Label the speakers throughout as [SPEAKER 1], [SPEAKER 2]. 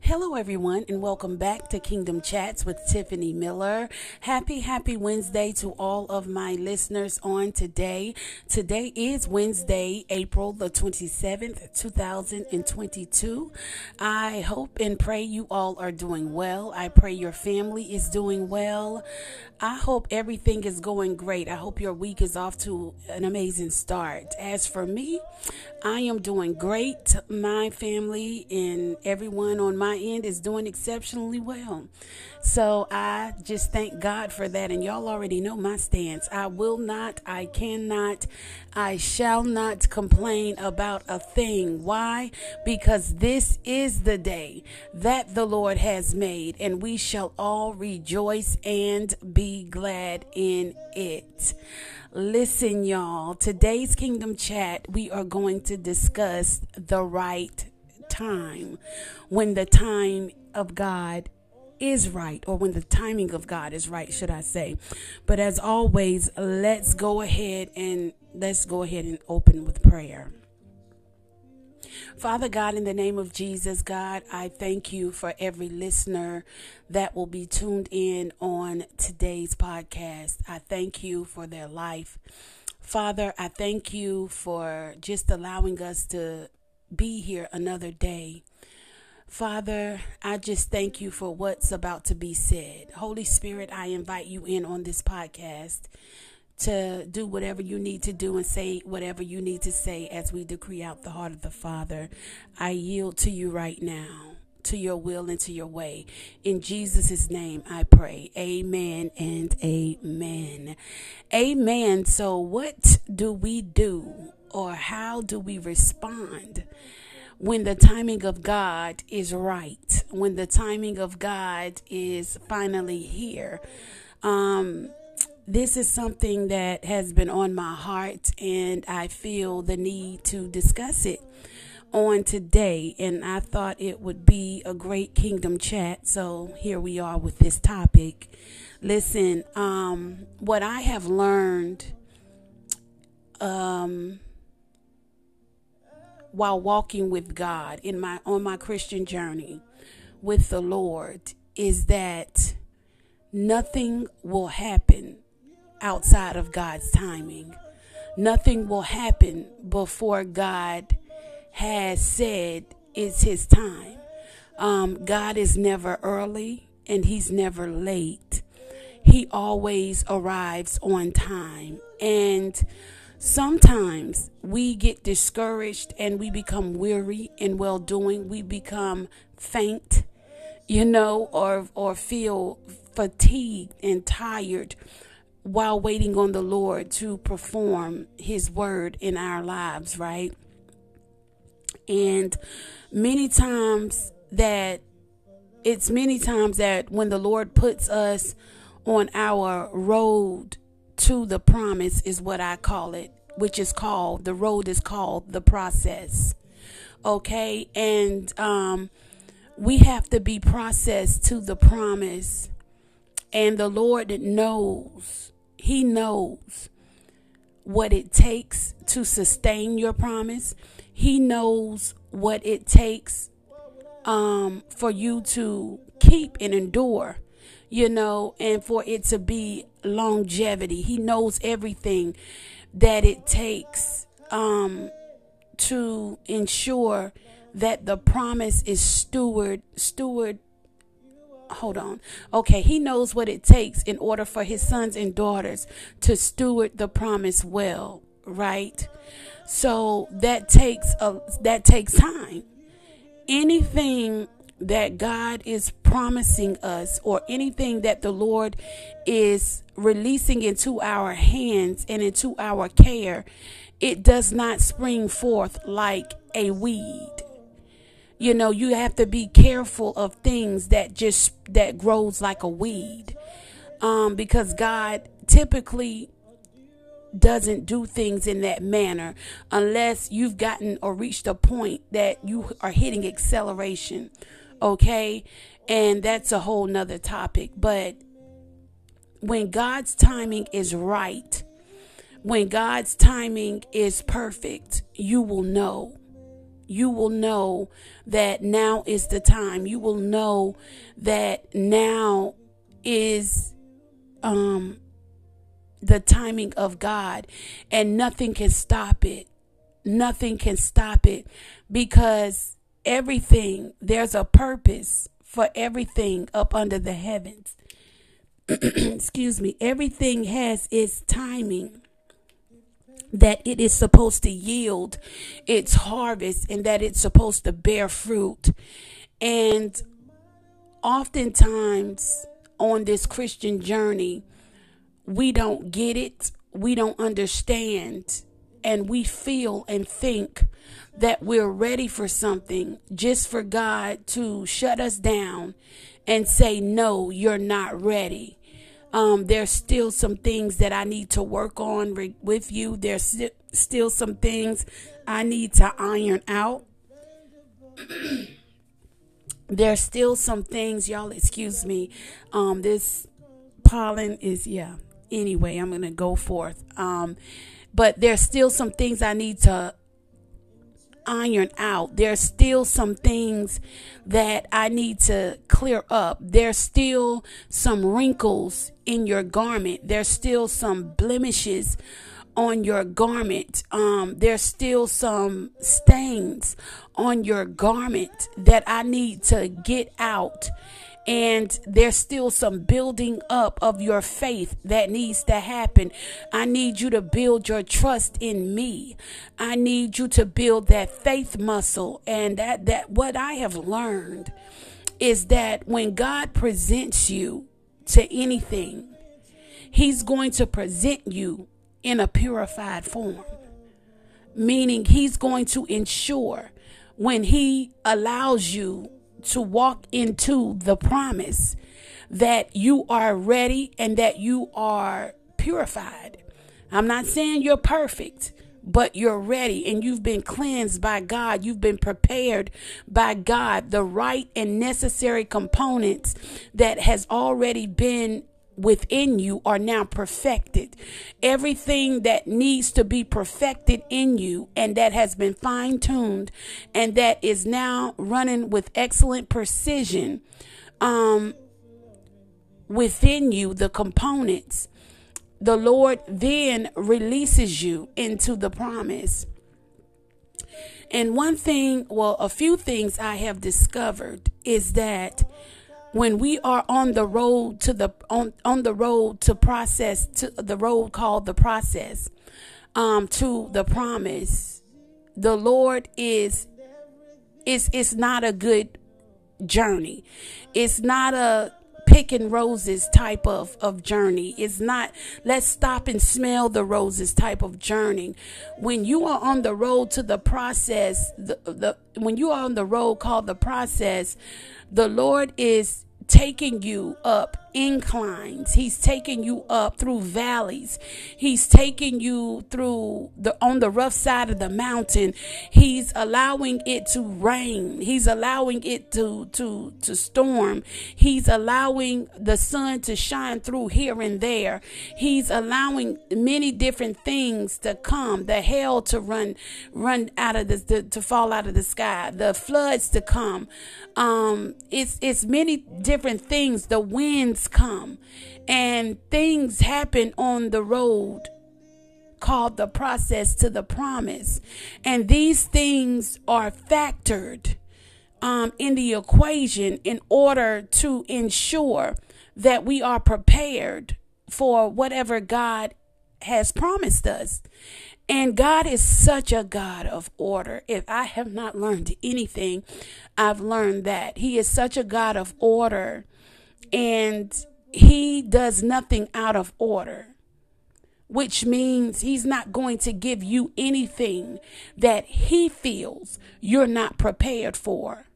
[SPEAKER 1] Hello, everyone, and welcome back to Kingdom Chats with Tiffany Miller. Happy, happy Wednesday to all of my listeners on today. Today is Wednesday, April the 27th, 2022. I hope and pray you all are doing well. I pray your family is doing well. I hope everything is going great. I hope your week is off to an amazing start. As for me, I am doing great. My family and everyone on my end is doing exceptionally well. So I just thank God for that. And y'all already know my stance. I will not, I cannot, I shall not complain about a thing. Why? Because this is the day that the Lord has made, and we shall all rejoice and be glad in it. Listen, y'all, today's Kingdom Chat, we are going to discuss the right time when the time of God is right, or when the timing of God is right, should I say. But as always, let's go ahead and let's go ahead and open with prayer. Father God, in the name of Jesus, God, I thank you for every listener that will be tuned in on today's podcast. I thank you for their life. Father, I thank you for just allowing us to be here another day. Father, I just thank you for what's about to be said. Holy Spirit, I invite you in on this podcast to do whatever you need to do and say whatever you need to say as we decree out the heart of the Father. I yield to you right now, to your will and to your way. In Jesus' name I pray. Amen and amen. Amen. So, what do we do or how do we respond? when the timing of God is right, when the timing of God is finally here. Um, this is something that has been on my heart, and I feel the need to discuss it on today. And I thought it would be a great kingdom chat. So here we are with this topic. Listen, um, what I have learned um, while walking with God in my on my Christian journey with the Lord is that nothing will happen outside of God's timing. Nothing will happen before God has said it's his time. Um, God is never early and he's never late. He always arrives on time. And Sometimes we get discouraged and we become weary in well doing. We become faint, you know, or or feel fatigued and tired while waiting on the Lord to perform his word in our lives, right? And many times that it's many times that when the Lord puts us on our road to the promise is what I call it, which is called the road is called the process. Okay, and um, we have to be processed to the promise, and the Lord knows, He knows what it takes to sustain your promise. He knows what it takes um, for you to keep and endure you know, and for it to be longevity. He knows everything that it takes um, to ensure that the promise is steward steward hold on. Okay, he knows what it takes in order for his sons and daughters to steward the promise well, right? So that takes a that takes time. Anything that God is promising us or anything that the Lord is releasing into our hands and into our care, it does not spring forth like a weed. You know, you have to be careful of things that just that grows like a weed. Um, because God typically doesn't do things in that manner unless you've gotten or reached a point that you are hitting acceleration okay? And that's a whole nother topic. But when God's timing is right, when God's timing is perfect, you will know. You will know that now is the time. You will know that now is um the timing of God and nothing can stop it. Nothing can stop it because everything there's a purpose for everything up under the heavens. Excuse me. Everything has its timing that it is supposed to yield its harvest and that it's supposed to bear fruit. And oftentimes on this Christian journey, we don't get it, we don't understand, and we feel and think that we're ready for something just for God to shut us down and say, No, you're not ready. Um, there's still some things that I need to work on re- with you. There's st- still some things I need to iron out. there's still some things, y'all, excuse me. Um, this pollen is, yeah. Anyway, I'm going to go forth. Um, but there's still some things I need to iron out. There's still some things that I need to clear up. There's still some wrinkles in your garment. There's still some blemishes on your garment. Um, there's still some stains on your garment that I need to get out and there's still some building up of your faith that needs to happen. I need you to build your trust in me. I need you to build that faith muscle and that that what I have learned is that when God presents you to anything, he's going to present you in a purified form. Meaning he's going to ensure when he allows you to walk into the promise that you are ready and that you are purified. I'm not saying you're perfect, but you're ready and you've been cleansed by God. You've been prepared by God. The right and necessary components that has already been within you are now perfected. Everything that needs to be perfected in you and that has been fine tuned and that is now running with excellent precision um, within you, the components, the Lord then releases you into the promise. And one thing, well, a few things I have discovered is that when we are on the road to the on on the road to process to the road called the process um to the promise the lord is is it's not a good journey it's not a picking roses type of, of journey. It's not let's stop and smell the roses type of journey. When you are on the road to the process, the, the when you are on the road called the process, the Lord is taking you up inclines. He's taking you up through valleys. He's taking you through the on the rough side of the mountain. He's allowing it to rain. He's allowing it to to to storm. He's allowing the sun to shine through here and there. He's allowing many different things to come. The hail to run run out of the, the to fall out of the sky. The floods to come. Um it's it's many different things. The winds come and things happen on the road called the process to the promise. And these things are factored um, in the equation in order to ensure that we are prepared for whatever God has promised us. And God is such a God of order. If I have not learned anything, I've learned that He is such a God of order and he does nothing out of order, which means he's not going to give you anything that he feels you're not prepared for.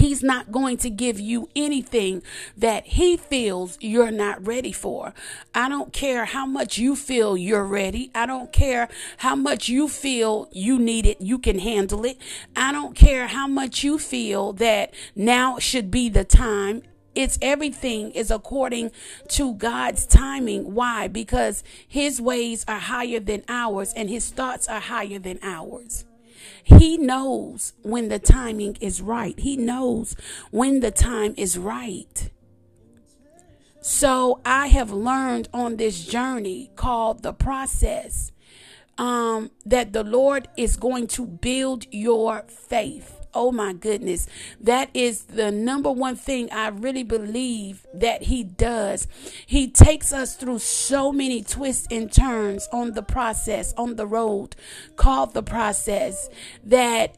[SPEAKER 1] He's not going to give you anything that he feels you're not ready for. I don't care how much you feel you're ready. I don't care how much you feel you need it, you can handle it. I don't care how much you feel that now should be the time it's everything is according to God's timing. Why? Because his ways are higher than ours and his thoughts are higher than ours. He knows when the timing is right. He knows when the time is right. So I have learned on this journey called the process um, that the Lord is going to build your faith. Oh my goodness. That is the number one thing I really believe that he does. He takes us through so many twists and turns on the process, on the road called the process that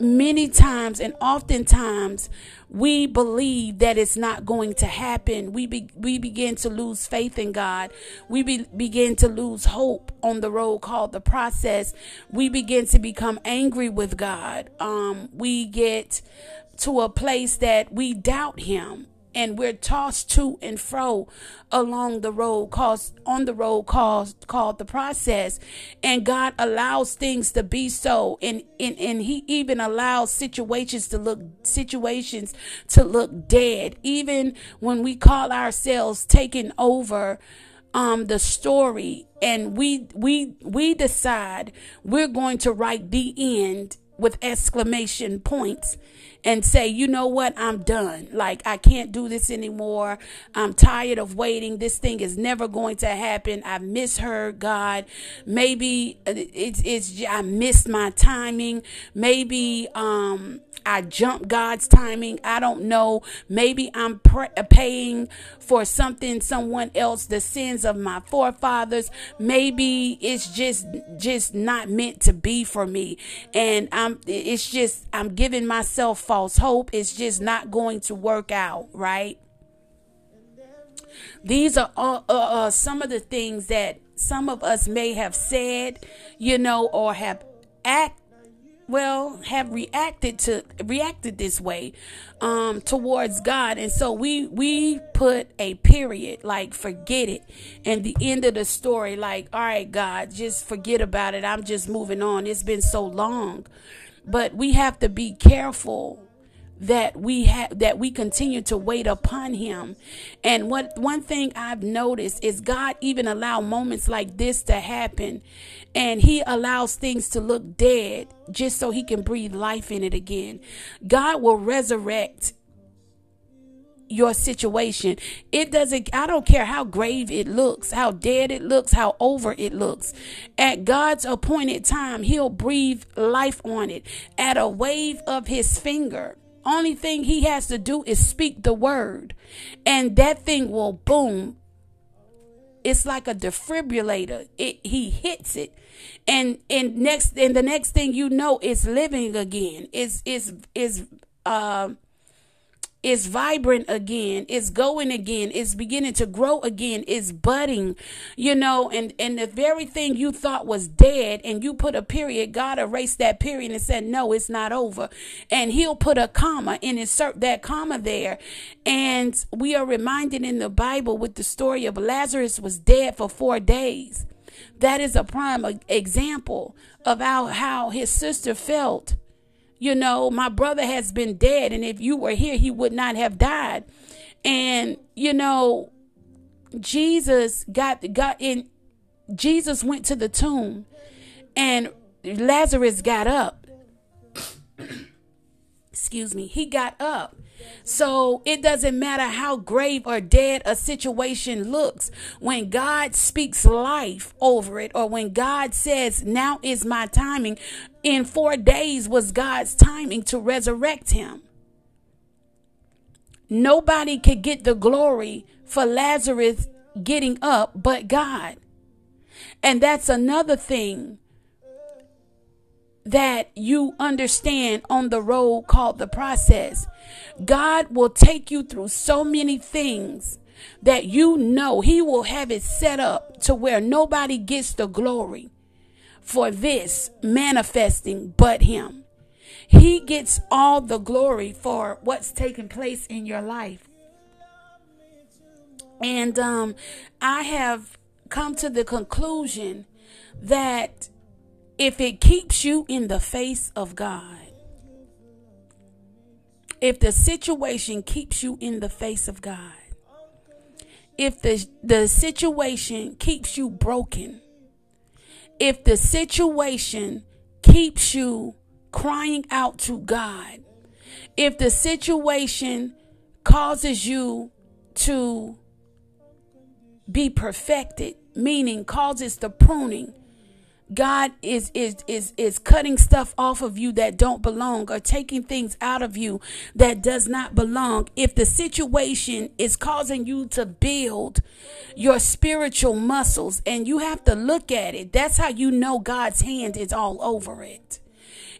[SPEAKER 1] many times and oftentimes we believe that it's not going to happen. We be, we begin to lose faith in God. We be, begin to lose hope on the road called the process. We begin to become angry with God. Um, we get to a place that we doubt Him and we're tossed to and fro along the road cause on the road called called the process. And god allows things to be so. And, and and he even allows situations to look situations to look dead. Even when we call ourselves taking over um the story and we we we decide we're going to write the end with exclamation points and say, you know what, I'm done. Like, I can't do this anymore. I'm tired of waiting. This thing is never going to happen. I misheard God. Maybe it's, it's, I missed my timing. Maybe, um, I jumped God's timing. I don't know. Maybe I'm pr- paying for something, someone else, the sins of my forefathers. Maybe it's just, just not meant to be for me. And I'm, it's just, I'm giving myself false hope. It's just not going to work out, right? These are all, uh, uh, some of the things that some of us may have said, you know, or have act well have reacted to reacted this way um towards God. And so we we put a period like forget it. And the end of the story like all right God just forget about it. I'm just moving on. It's been so long. But we have to be careful that we have that we continue to wait upon him. And what one thing i've noticed is god even allow moments like this to happen and he allows things to look dead just so he can breathe life in it again god will resurrect your situation. It doesn't, I don't care how grave it looks, how dead it looks, how over it looks. At God's appointed time, He'll breathe life on it at a wave of His finger. Only thing He has to do is speak the word, and that thing will boom. It's like a defibrillator. It, he hits it, and and next and the next thing you know, it's living again. It's is is uh is vibrant again it's going again it's beginning to grow again it's budding you know and and the very thing you thought was dead and you put a period god erased that period and said no it's not over. And he'll put a comma and insert that comma there. And we are reminded in the bible with the story of lazarus was dead for four days. That is a prime example of how, how his sister felt you know, my brother has been dead, and if you were here, he would not have died. And, you know, Jesus got got in Jesus went to the tomb and Lazarus got up. Excuse me. He got up. So it doesn't matter how grave or dead a situation looks. When God speaks life over it, or when God says, Now is my timing, in four days was God's timing to resurrect him. Nobody could get the glory for Lazarus getting up but God. And that's another thing that you understand on the road called the process. God will take you through so many things that you know He will have it set up to where nobody gets the glory for this manifesting but Him. He gets all the glory for what's taking place in your life. And um, I have come to the conclusion that if it keeps you in the face of God, if the situation keeps you in the face of God, if the, the situation keeps you broken, if the situation keeps you crying out to God, if the situation causes you to be perfected, meaning causes the pruning, God is is is is cutting stuff off of you that don't belong or taking things out of you that does not belong. If the situation is causing you to build your spiritual muscles and you have to look at it, that's how you know God's hand is all over it.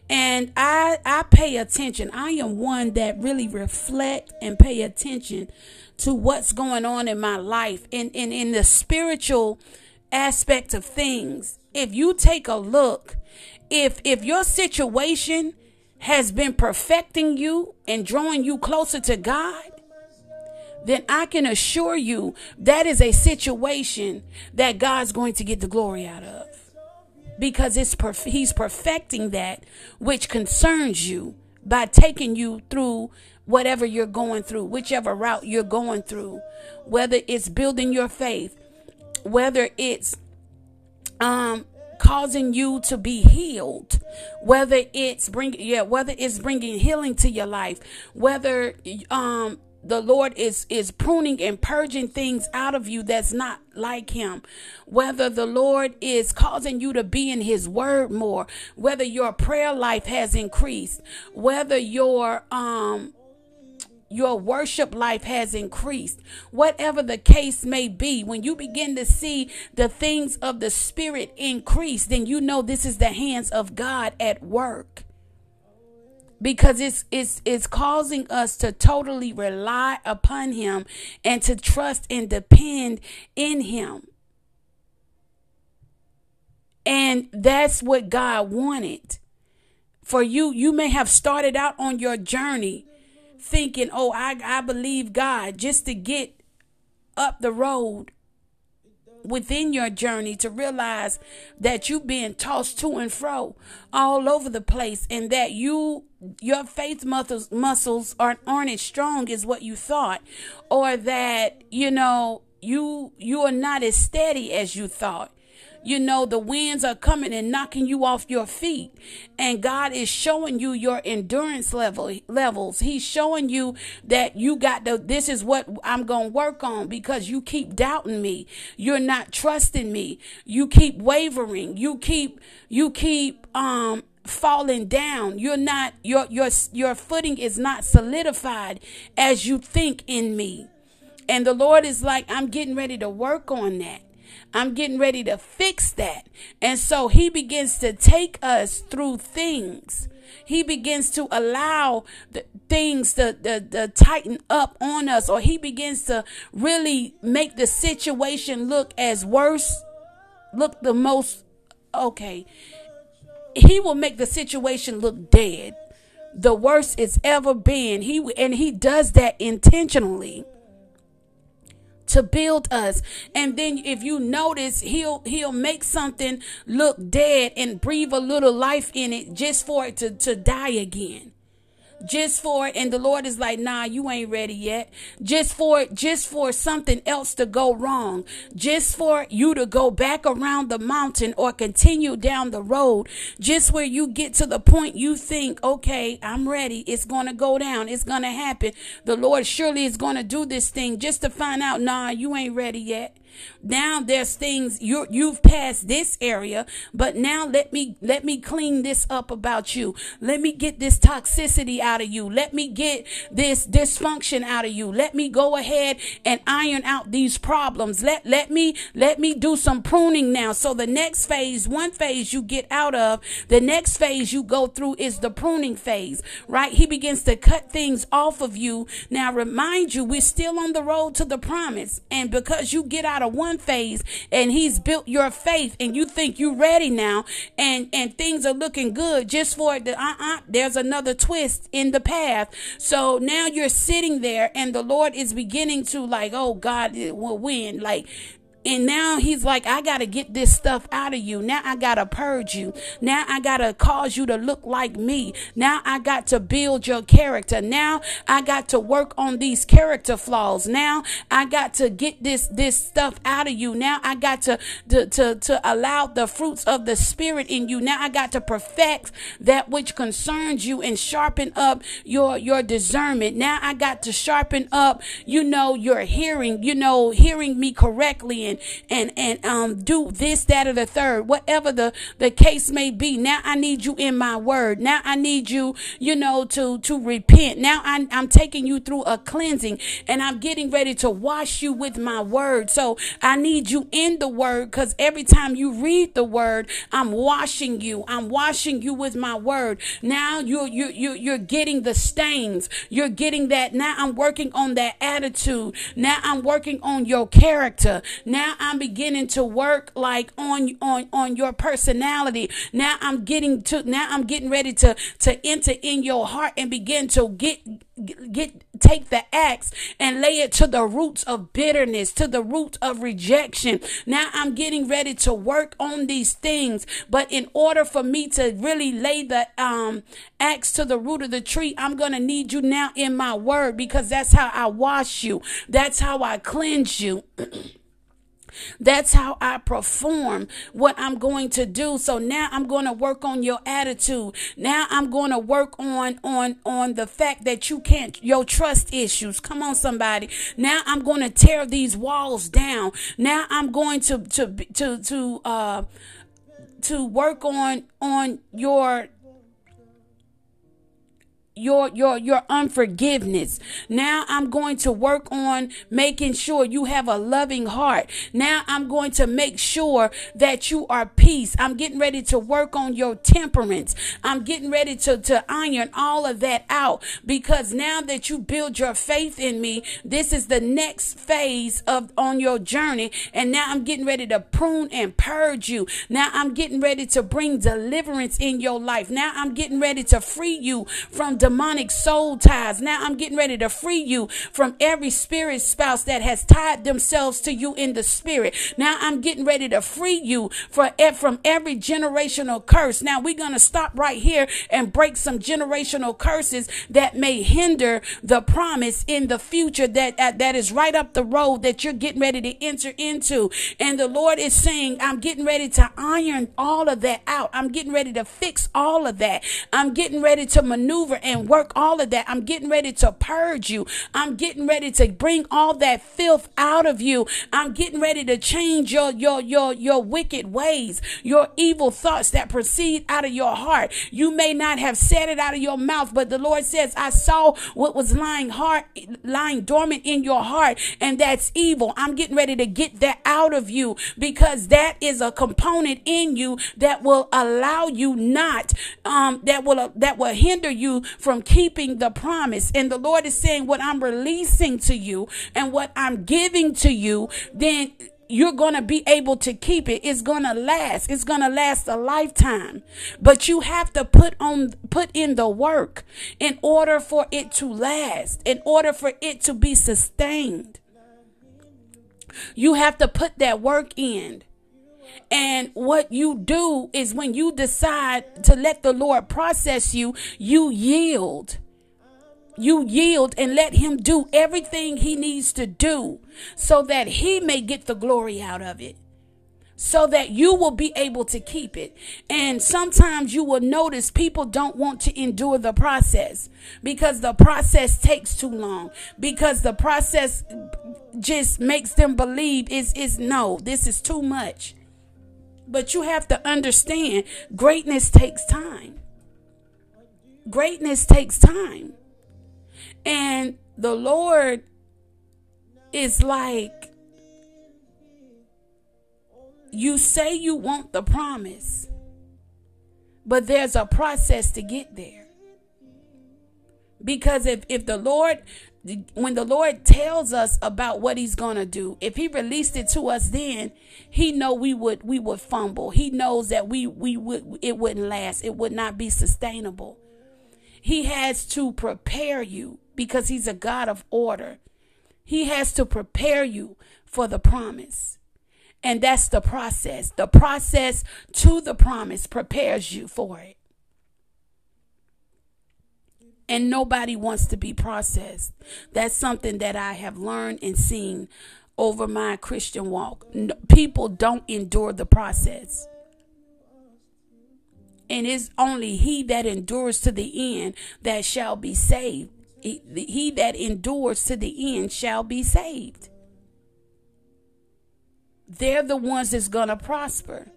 [SPEAKER 1] And I I pay attention. I am one that really reflect and pay attention to what's going on in my life and in, in, in the spiritual aspect of things if you take a look, if if your situation has been perfecting you and drawing you closer to God, then I can assure you that is a situation that God's going to get the glory out of. Because it's perf- he's perfecting that which concerns you by taking you through whatever you're going through, whichever route you're going through, whether it's building your faith, whether it's um causing you to be healed whether it's bringing yeah whether it's bringing healing to your life whether um the lord is is pruning and purging things out of you that's not like him whether the lord is causing you to be in his word more whether your prayer life has increased whether your um your worship life has increased. Whatever the case may be, when you begin to see the things of the Spirit increase, then you know this is the hands of God at work. Because it's it's it's causing us to totally rely upon him and to trust and depend in him. And that's what God wanted. For you, you may have started out on your journey thinking, oh, I, I believe God just to get up the road within your journey to realize that you being tossed to and fro all over the place and that you your faith muscles muscles aren't aren't as strong as what you thought or that you know you you are not as steady as you thought you know, the winds are coming and knocking you off your feet. And God is showing you your endurance level levels. He's showing you that you got the this is what I'm to work on because you keep doubting me. You're not trusting me. You keep wavering. You keep you keep um falling down you're not your your your footing is not solidified as you think in me and the lord is like i'm getting ready to work on that I'm getting ready to fix that. And so he begins to take us through things. He begins to allow the things to, to, to tighten up on us, or he begins to really make the situation look as worse, look the most okay. He will make the situation look dead, the worst it's ever been. He and he does that intentionally to build us. And then if you notice, he'll he'll make something look dead and breathe a little life in it just for it to, to die again just for it. And the lord is like nah you ain't ready yet. Just for it just for something else to go wrong. Just for you to go back around the mountain or continue down the road. Just where you get to the point you think okay i'm ready. It's gonna go down. It's gonna happen. The lord surely is gonna do this thing just to find out nah you ain't ready yet now there's things you you've passed this area, but now let me let me clean this up about you. Let me get this toxicity out of you. Let me get this dysfunction out of you. Let me go ahead and iron out these problems. Let let me let me do some pruning now. So the next phase, one phase you get out of, the next phase you go through is the pruning phase, right? He begins to cut things off of you. Now remind you, we're still on the road to the promise. And because you get out out of one phase and he's built your faith and you think you're ready now and and things are looking good just for the uh-uh there's another twist in the path. So now you're sitting there and the lord is beginning to like oh god will win. Like And now he's like, I got to get this stuff out of you. Now I got to purge you. Now I got to cause you to look like me. Now I got to build your character. Now I got to work on these character flaws. Now I got to get this, this stuff out of you. Now I got to, to, to, to allow the fruits of the spirit in you. Now I got to perfect that which concerns you and sharpen up your, your discernment. Now I got to sharpen up, you know, your hearing, you know, hearing me correctly and and and um do this, that, or the third, whatever the the case may be. Now I need you in my word. Now I need you, you know, to to repent. Now I, I'm taking you through a cleansing and I'm getting ready to wash you with my word. So I need you in the word because every time you read the word, I'm washing you. I'm washing you with my word. Now you're you you you're getting the stains. You're getting that. Now I'm working on that attitude. Now I'm working on your character. Now I'm beginning to work like on on on your personality. Now I'm getting to now I'm getting ready to to enter in your heart and begin to get get take the axe and lay it to the roots of bitterness to the root of rejection. Now i'm getting ready to work on these things. But in order for me to really lay the um axe to the root of the tree i'm gonna need you now in my word because that's how i wash you. That's how i cleanse you That's how I perform what I'm going to do. So now I'm going to work on your attitude. Now I'm going to work on on on the fact that you can't your trust issues. Come on somebody. Now I'm going to tear these walls down. Now I'm going to to to to uh to work on on your your your your unforgiveness. Now I'm going to work on making sure you have a loving heart. Now I'm going to make sure that you are peace. I'm getting ready to work on your temperance. I'm getting ready to to iron all of that out because now that you build your faith in me, this is the next phase of on your journey and now I'm getting ready to prune and purge you. Now I'm getting ready to bring deliverance in your life. Now I'm getting ready to free you from demonic soul ties. Now I'm getting ready to free you from every spirit spouse that has tied themselves to you in the spirit. Now I'm getting ready to free you from every generational curse. Now we're going to stop right here and break some generational curses that may hinder the promise in the future that, uh, that is right up the road that you're getting ready to enter into. And the Lord is saying, I'm getting ready to iron all of that out. I'm getting ready to fix all of that. I'm getting ready to maneuver and and work all of that. I'm getting ready to purge you. I'm getting ready to bring all that filth out of you. I'm getting ready to change your your your your wicked ways, your evil thoughts that proceed out of your heart. You may not have said it out of your mouth, but the Lord says, "I saw what was lying heart lying dormant in your heart, and that's evil." I'm getting ready to get that out of you because that is a component in you that will allow you not um that will that will hinder you from keeping the promise. And the Lord is saying, what I'm releasing to you and what I'm giving to you, then you're going to be able to keep it. It's going to last. It's going to last a lifetime. But you have to put on, put in the work in order for it to last, in order for it to be sustained. You have to put that work in. And what you do is when you decide to let the Lord process you, you yield. You yield and let Him do everything He needs to do so that He may get the glory out of it so that you will be able to keep it. And sometimes you will notice people don't want to endure the process because the process takes too long, because the process just makes them believe is is no, this is too much. But you have to understand greatness takes time. Greatness takes time. And the Lord is like, you say you want the promise, but there's a process to get there. Because if, if the Lord when the Lord tells us about what he's going to do, if he released it to us then, he know we would we would fumble. He knows that we we would it wouldn't last. It would not be sustainable. He has to prepare you because he's a God of order. He has to prepare you for the promise. And that's the process. The process to the promise prepares you for it. And nobody wants to be processed. That's something that I have learned and seen over my Christian walk. People don't endure the process. And it's only he that endures to the end that shall be saved. He, he that endures to the end shall be saved. They're the ones that's going to prosper.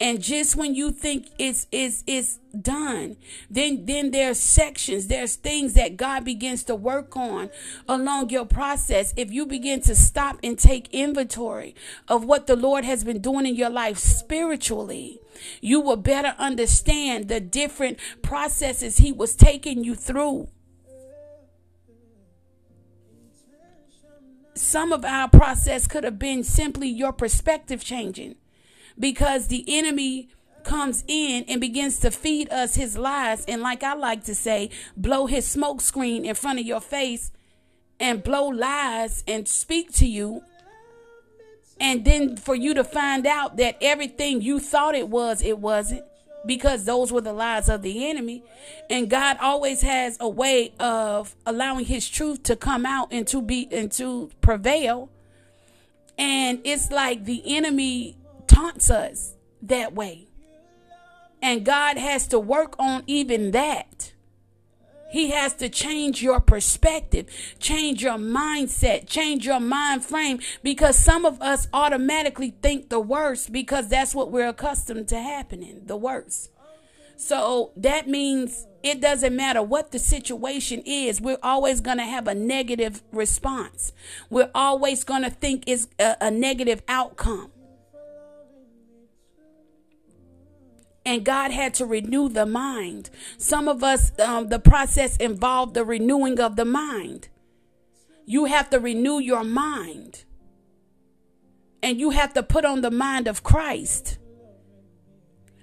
[SPEAKER 1] And just when you think it's it's it's done, then then there's sections, there's things that God begins to work on along your process. If you begin to stop and take inventory of what the Lord has been doing in your life spiritually, you will better understand the different processes He was taking you through. Some of our process could have been simply your perspective changing because the enemy comes in and begins to feed us his lies and like I like to say blow his smoke screen in front of your face and blow lies and speak to you and then for you to find out that everything you thought it was it wasn't because those were the lies of the enemy. And God always has a way of allowing his truth to come out and to be and to prevail. And it's like the enemy taunts us that way. And God has to work on even that. He has to change your perspective, change your mindset, change your mind frame because some of us automatically think the worst because that's what we're accustomed to happening, the worst. So that means it doesn't matter what the situation is, we're always going to have a negative response. We're always going to think it's a, a negative outcome. And God had to renew the mind. Some of us, um, the process involved the renewing of the mind. You have to renew your mind, and you have to put on the mind of Christ.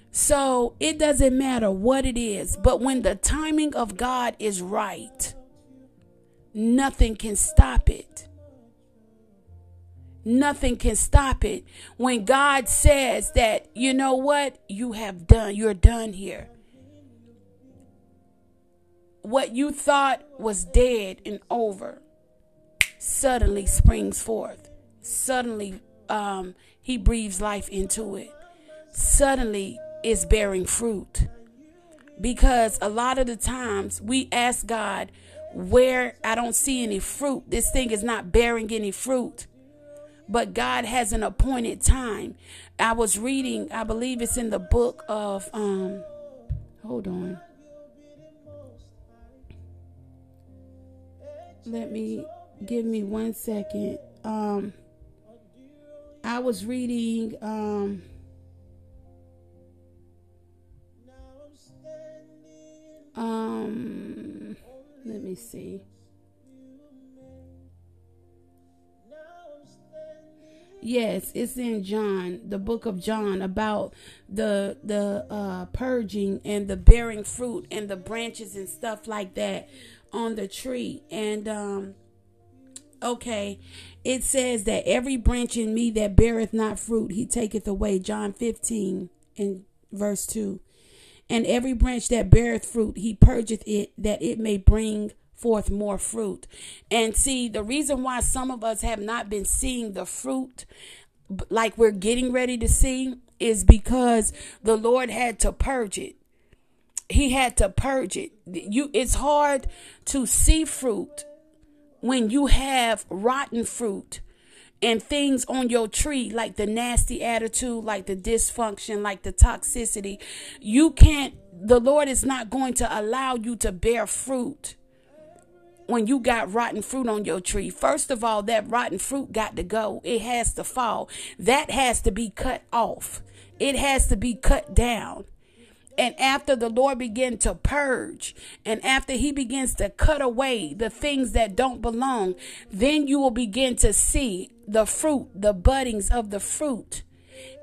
[SPEAKER 1] So it doesn't matter what it is, but when the timing of God is right, nothing can stop it. Nothing can stop it. When God says that, you know what, you have done, you're done here. What you thought was dead and over suddenly springs forth. Suddenly, um, He breathes life into it. Suddenly, it's bearing fruit. Because a lot of the times we ask God, where I don't see any fruit, this thing is not bearing any fruit but God has an appointed time. I was reading, I believe it's in the book of um hold on. Let me give me one second. Um I was reading um um let me see. Yes, it's in John, the book of John, about the the uh, purging and the bearing fruit and the branches and stuff like that on the tree. And um, okay, it says that every branch in me that beareth not fruit, he taketh away. John fifteen and verse two. And every branch that beareth fruit, he purgeth it that it may bring forth more fruit. And see, the reason why some of us have not been seeing the fruit like we're getting ready to see is because the Lord had to purge it. He had to purge it. You it's hard to see fruit when you have rotten fruit and things on your tree like the nasty attitude, like the dysfunction, like the toxicity. You can't the Lord is not going to allow you to bear fruit when you got rotten fruit on your tree. First of all, that rotten fruit got to go. It has to fall. That has to be cut off. It has to be cut down. And after the Lord began to purge, and after He begins to cut away the things that don't belong, then you will begin to see the fruit, the buddings of the fruit.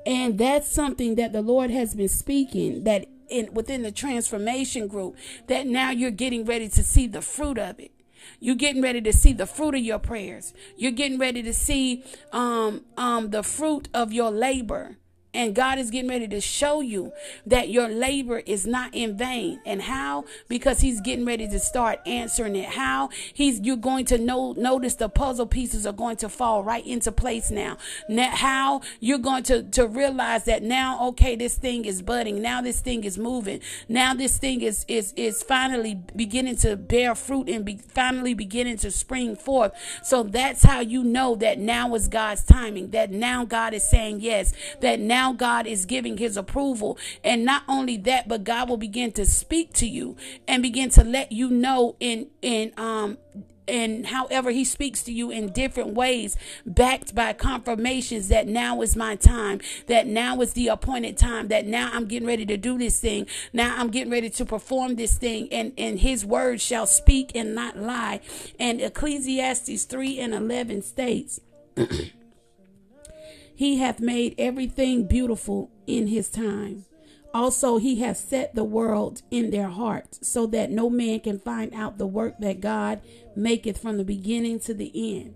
[SPEAKER 1] And that's something that the Lord has been speaking that in within the transformation group, that now you're getting ready to see the fruit of it. You're getting ready to see the fruit of your prayers. You're getting ready to see um, um, the fruit of your labor. And God is getting ready to show you that your labor is not in vain. And how? Because He's getting ready to start answering it. How? He's you're going to know notice the puzzle pieces are going to fall right into place now. now how you're going to, to realize that now, okay, this thing is budding. Now this thing is moving. Now this thing is is is finally beginning to bear fruit and be, finally beginning to spring forth. So that's how you know that now is God's timing. That now God is saying yes. That now now God is giving his approval. And not only that, but God will begin to speak to you and begin to let you know in in um and however he speaks to you in different ways, backed by confirmations that now is my time, that now is the appointed time, that now I'm getting ready to do this thing, now I'm getting ready to perform this thing, and, and his word shall speak and not lie. And Ecclesiastes 3 and 11 states, He hath made everything beautiful in his time. Also, he hath set the world in their hearts, so that no man can find out the work that God maketh from the beginning to the end.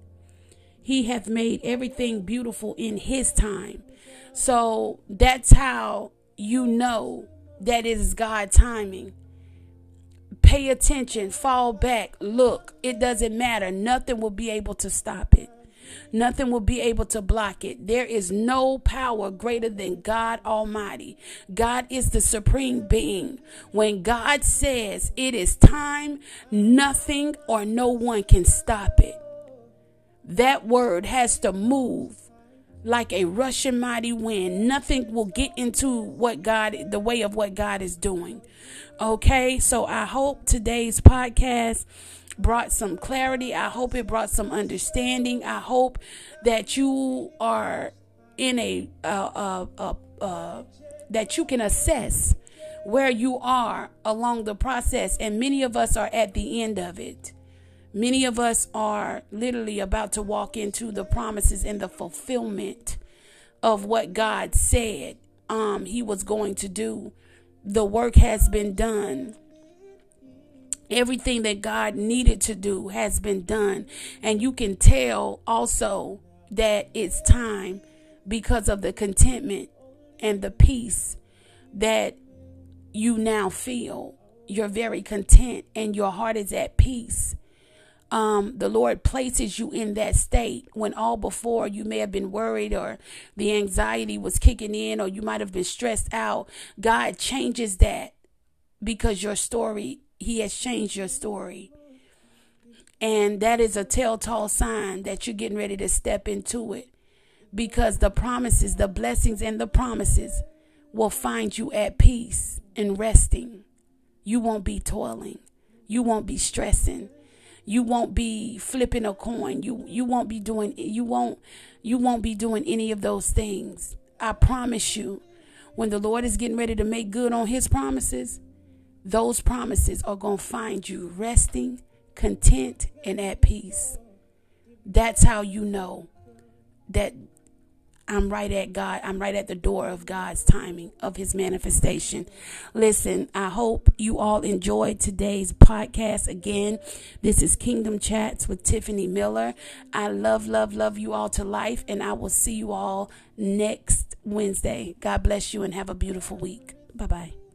[SPEAKER 1] He hath made everything beautiful in his time. So that's how you know that it is God timing. Pay attention, fall back, look. It doesn't matter. Nothing will be able to stop it. Nothing will be able to block it. There is no power greater than God Almighty. God is the supreme being. When God says it is time, nothing or no one can stop it. That word has to move like a rushing mighty wind. Nothing will get into what God, the way of what God is doing. Okay, so I hope today's podcast brought some clarity. I hope it brought some understanding. I hope that you are in a uh, uh, uh, that you can assess where you are along the process, and many of us are at the end of it. Many of us are literally about to walk into the promises and the fulfillment of what God said um, He was going to do. The work has been done Everything that God needed to do has been done. And you can tell also that it's time because of the contentment and the peace that you now feel. You're very content and your heart is at peace. Um, the Lord places you in that state when all before you may have been worried or the anxiety was kicking in or you might have been stressed out. God changes that because your story he has changed your story. And that is a telltale sign that you're getting ready to step into it. Because the promises, the blessings, and the promises will find you at peace and resting. You won't be toiling. You won't be stressing. You won't be flipping a coin. You you won't be doing you won't you won't be doing any of those things. I promise you, when the Lord is getting ready to make good on his promises, those promises are going to find you resting, content, and at peace. That's how you know that I'm right at God. I'm right at the door of God's timing of his manifestation. Listen, I hope you all enjoyed today's podcast. Again, this is Kingdom Chats with Tiffany Miller. I love, love, love you all to life, and I will see you all next Wednesday. God bless you and have a beautiful week. Bye bye.